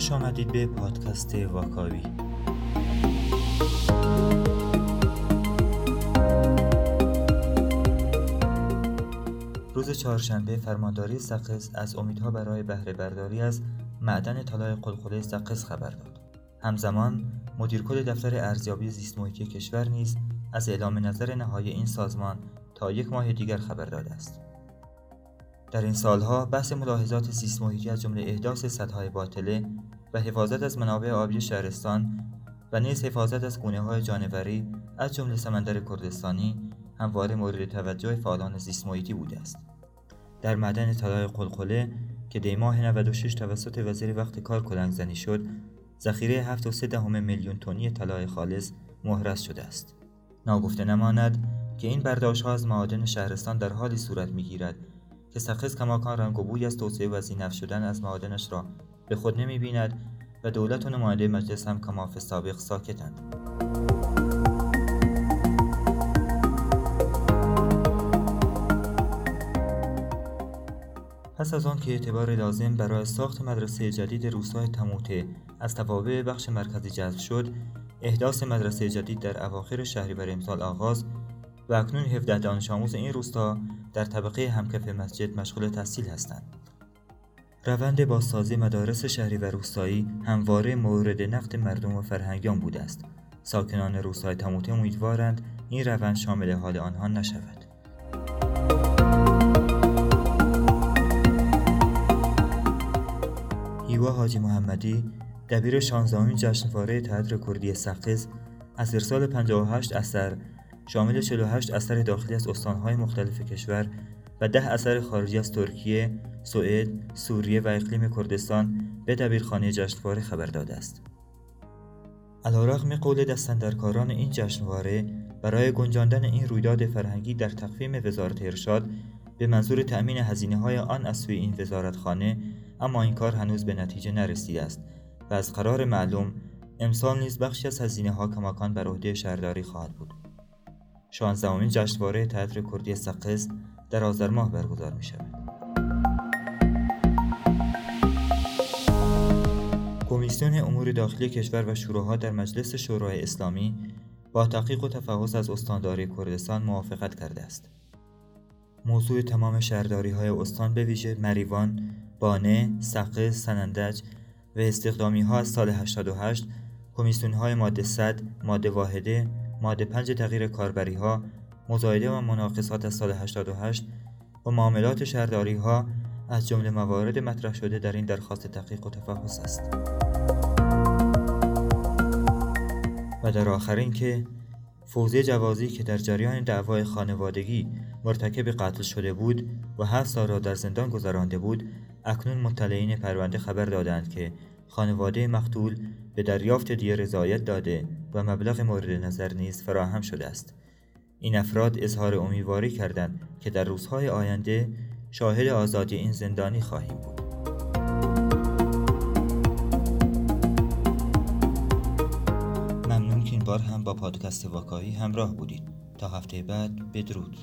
خوش آمدید به پادکست واکاوی روز چهارشنبه فرمانداری سقز از امیدها برای بهره برداری از معدن طلای قلقله سقز خبر داد. همزمان مدیرکل دفتر ارزیابی زیست محیطی کشور نیز از اعلام نظر نهایی این سازمان تا یک ماه دیگر خبر داده است. در این سالها بحث ملاحظات محیطی از جمله احداث سدهای باطله و حفاظت از منابع آبی شهرستان و نیز حفاظت از گونه های جانوری از جمله سمندر کردستانی همواره مورد توجه فعالان زیست محیطی بوده است. در معدن طلای قلقله که دی ماه 96 توسط وزیر وقت کار کلنگ زنی شد، ذخیره 7.3 دهم میلیون تنی طلای خالص مهرس شده است. ناگفته نماند که این برداشت ها از معادن شهرستان در حالی صورت می‌گیرد که سخص کماکان رنگ و بوی از توسعه و زینف شدن از معادنش را به خود نمی بیند و دولت و نماینده مجلس هم کماف سابق ساکتند. پس از آن که اعتبار لازم برای ساخت مدرسه جدید روستای تموته از توابع بخش مرکزی جذب شد احداث مدرسه جدید در اواخر شهریور امسال آغاز و اکنون 17 دانش آموز این روستا در طبقه همکف مسجد مشغول تحصیل هستند. روند بازسازی مدارس شهری و روستایی همواره مورد نقد مردم و فرهنگیان بوده است. ساکنان روستای تموته امیدوارند این روند شامل حال آنها نشود. هیوا حاجی محمدی دبیر 16 جشنواره تئاتر کردی سقز از ارسال 58 اثر شامل 48 اثر داخلی از استانهای مختلف کشور و ده اثر خارجی از ترکیه، سوئد، سوریه و اقلیم کردستان به دبیرخانه جشنواره خبر داده است. علیرغم قول دستندرکاران این جشنواره برای گنجاندن این رویداد فرهنگی در تقویم وزارت ارشاد به منظور تأمین هزینه های آن از سوی این وزارتخانه اما این کار هنوز به نتیجه نرسیده است و از قرار معلوم امسال نیز بخشی از هزینه ها کماکان بر عهده شهرداری خواهد بود. شانزدهمین جشنواره تئاتر کردی سقز در آذر ماه برگزار می شود. کمیسیون امور داخلی کشور و شوراها در مجلس شورای اسلامی با تحقیق و تفحص از استانداری کردستان موافقت کرده است. موضوع تمام شهرداری های استان به ویژه مریوان، بانه، سقز، سنندج و استخدامی ها از سال 88 کمیسیون های ماده 100 ماده واحده ماده 5 تغییر کاربری ها مزایده و مناقصات از سال 88 و معاملات شهرداری ها از جمله موارد مطرح شده در این درخواست تحقیق و تفحص است. و در آخرین که فوزی جوازی که در جریان دعوای خانوادگی مرتکب قتل شده بود و هفت سال را در زندان گذرانده بود اکنون مطلعین پرونده خبر دادند که خانواده مقتول به دریافت دیه رضایت داده و مبلغ مورد نظر نیز فراهم شده است. این افراد اظهار امیدواری کردند که در روزهای آینده شاهد آزادی این زندانی خواهیم بود. ممنون که این بار هم با پادکست واکایی همراه بودید. تا هفته بعد بدرود.